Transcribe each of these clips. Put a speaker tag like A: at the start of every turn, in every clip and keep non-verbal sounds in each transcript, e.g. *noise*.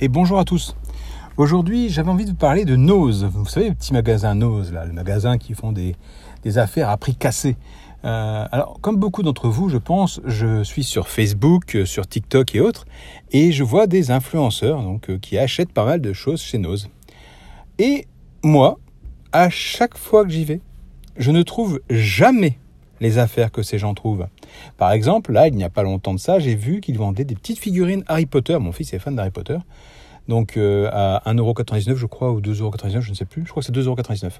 A: et bonjour à tous. Aujourd'hui, j'avais envie de vous parler de Nose. Vous savez, le petit magasin Nose, là, le magasin qui font des, affaires à prix cassé. Euh, alors, comme beaucoup d'entre vous, je pense, je suis sur Facebook, euh, sur TikTok et autres, et je vois des influenceurs euh, qui achètent pas mal de choses chez Nose. Et moi, à chaque fois que j'y vais, je ne trouve jamais les affaires que ces gens trouvent. Par exemple, là, il n'y a pas longtemps de ça, j'ai vu qu'ils vendaient des petites figurines Harry Potter. Mon fils est fan d'Harry Potter. Donc euh, à 1,99€ je crois, ou 2,99€, je ne sais plus. Je crois que c'est 2,99€.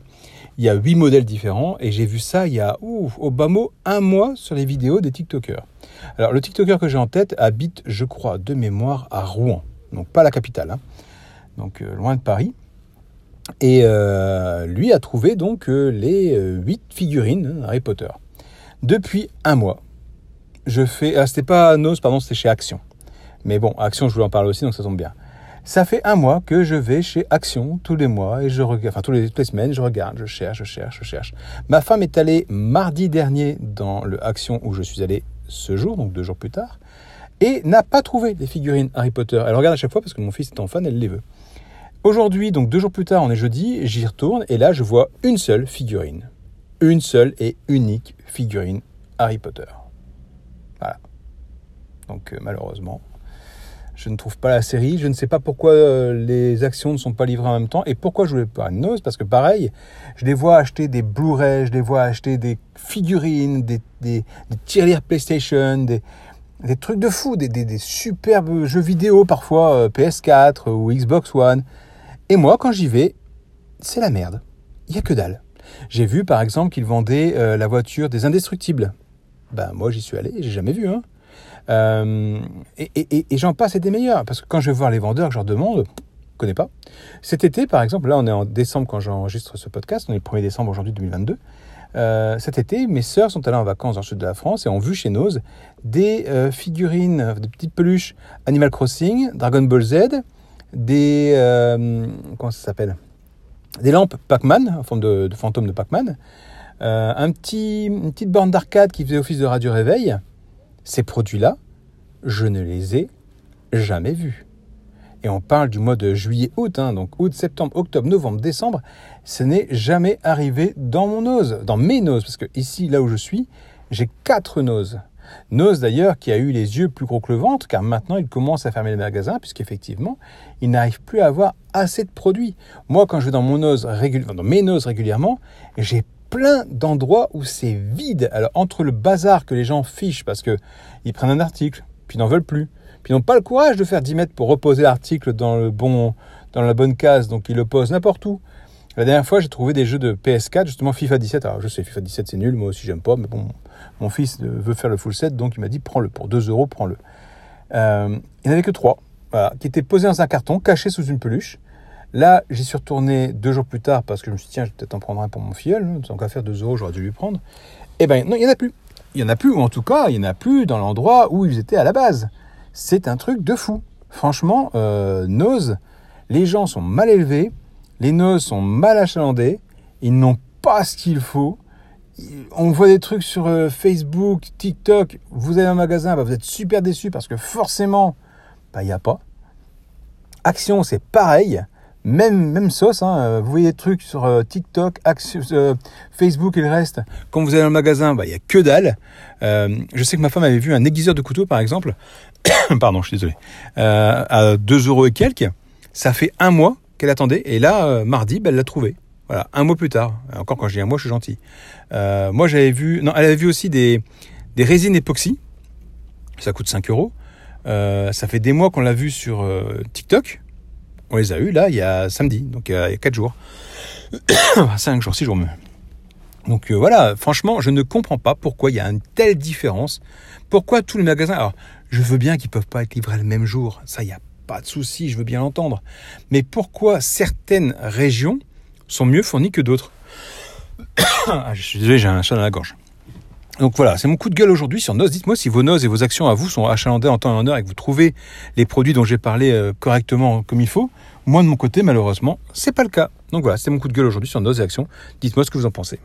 A: Il y a 8 modèles différents et j'ai vu ça il y a, ouf, au bas mot, un mois sur les vidéos des TikTokers. Alors le TikToker que j'ai en tête habite, je crois, de mémoire à Rouen. Donc pas la capitale, hein. donc euh, loin de Paris. Et euh, lui a trouvé donc les 8 figurines Harry Potter. Depuis un mois, je fais. Ah, c'était pas Nose, pardon, c'était chez Action. Mais bon, Action, je voulais en parler aussi, donc ça tombe bien. Ça fait un mois que je vais chez Action tous les mois et je regarde, enfin tous les, toutes les semaines, je regarde, je cherche, je cherche, je cherche. Ma femme est allée mardi dernier dans le Action où je suis allé ce jour, donc deux jours plus tard, et n'a pas trouvé les figurines Harry Potter. Elle regarde à chaque fois parce que mon fils est en fan, elle les veut. Aujourd'hui, donc deux jours plus tard, on est jeudi, j'y retourne et là je vois une seule figurine. Une seule et unique figurine Harry Potter. Voilà. Donc euh, malheureusement, je ne trouve pas la série. Je ne sais pas pourquoi euh, les actions ne sont pas livrées en même temps. Et pourquoi je voulais pas Nose Parce que pareil, je les vois acheter des Blu-ray, je les vois acheter des figurines, des, des, des PlayStation, des, trucs de fou, des, des, superbes jeux vidéo parfois, euh, PS4 ou Xbox One. Et moi, quand j'y vais, c'est la merde. Il y a que dalle. J'ai vu par exemple qu'ils vendaient euh, la voiture des indestructibles. Ben moi j'y suis allé, j'ai jamais vu. Hein. Euh, et, j'en passe et des meilleurs. Parce que quand je vais voir les vendeurs, je leur demande, je connais pas. Cet été, par exemple, là on est en décembre quand j'enregistre ce podcast, on est le 1er décembre aujourd'hui 2022. Euh, cet été, mes sœurs sont allées en vacances dans le sud de la France et ont vu chez Nose des figurines, des petites peluches Animal Crossing, Dragon Ball Z, des comment ça s'appelle? Des lampes Pac-Man en forme de, de, fantôme de Pac-Man, un petit, une petite borne d'arcade qui faisait office de radio réveil, ces produits-là, je ne les ai jamais vus. Et on parle du mois de juillet-août, hein, donc août, septembre, octobre, novembre, décembre. Ce n'est jamais arrivé dans mon nose, dans mes noses, parce que ici, là où je suis, j'ai quatre noses. Nose d'ailleurs qui a eu les yeux plus gros que le ventre, car maintenant il commence à fermer les magasins, puisqu'effectivement, il n'arrive plus à avoir assez de produits. Moi, quand je vais dans mon nose dans mes noses régulièrement, j'ai plein d'endroits où c'est vide. Alors entre le bazar que les gens fichent parce que ils prennent un article, puis n'en veulent plus, puis n'ont pas le courage de faire 10 mètres pour reposer l'article dans le bon, dans la bonne case, donc ils le posent n'importe où. La dernière fois, j'ai trouvé des jeux de PS4, justement FIFA 17. Alors je sais, FIFA 17 c'est nul, moi aussi j'aime pas, mais bon, mon fils veut faire le full set, donc il m'a dit prends-le pour 2 euros, prends-le. Euh, il n'y en avait que 3, qui étaient posés dans un carton, cachés sous une peluche. Là, j'y suis retourné deux jours plus tard parce que je me suis dit, tiens, je vais peut-être en prendre un pour mon filleul. Tant qu'à faire deux euros, j'aurais dû lui prendre. Eh ben, non, il n'y en a plus. Il n'y en a plus, ou en tout cas, il n'y en a plus dans l'endroit où ils étaient à la base. C'est un truc de fou. Franchement, euh, Nose, les gens sont mal élevés, les noses sont mal achalandés, ils n'ont pas ce qu'il faut. On voit des trucs sur euh, Facebook, TikTok, vous allez un magasin, bah, vous êtes super déçus parce que forcément, bah, il n'y a pas. Action, c'est pareil. Même, même sauce, hein. Euh, vous voyez des trucs sur euh, TikTok, euh, Facebook et le reste. Quand vous allez dans le magasin, bah, il n'y a que dalle. je sais que ma femme avait vu un aiguiseur de couteau, par exemple. *coughs* Pardon, je suis désolé. à 2 euros et quelques. Ça fait un mois qu'elle attendait. Et là, mardi, bah, elle l'a trouvé. Voilà, un mois plus tard. Encore quand je dis un mois, je suis gentil. moi, j'avais vu... Non, elle avait vu aussi des, des résines époxy. Ça coûte 5 euros. ça fait des mois qu'on l'a vu sur TikTok. On les a eus là il y a samedi, donc il y a 4 jours. *coughs* 5 jours, 6 jours même. Donc euh, voilà, franchement, je ne comprends pas pourquoi il y a une telle différence. Pourquoi tous les magasins... Alors, je veux bien qu'ils ne peuvent pas être livrés le même jour. Ça, il n'y a pas de souci, je veux bien l'entendre. Mais pourquoi certaines régions sont mieux fournies que d'autres *coughs* ah, Je suis désolé, j'ai un chat dans la gorge. Donc voilà, c'est mon coup de gueule aujourd'hui sur Nos. Dites-moi si vos Nos et vos actions à vous sont achalandées en temps et en heure et que vous trouvez les produits dont j'ai parlé euh, correctement comme il faut. Moi de mon côté, malheureusement, c'est pas le cas. Donc voilà, c'est mon coup de gueule aujourd'hui sur Nos et actions. Dites-moi ce que vous en pensez.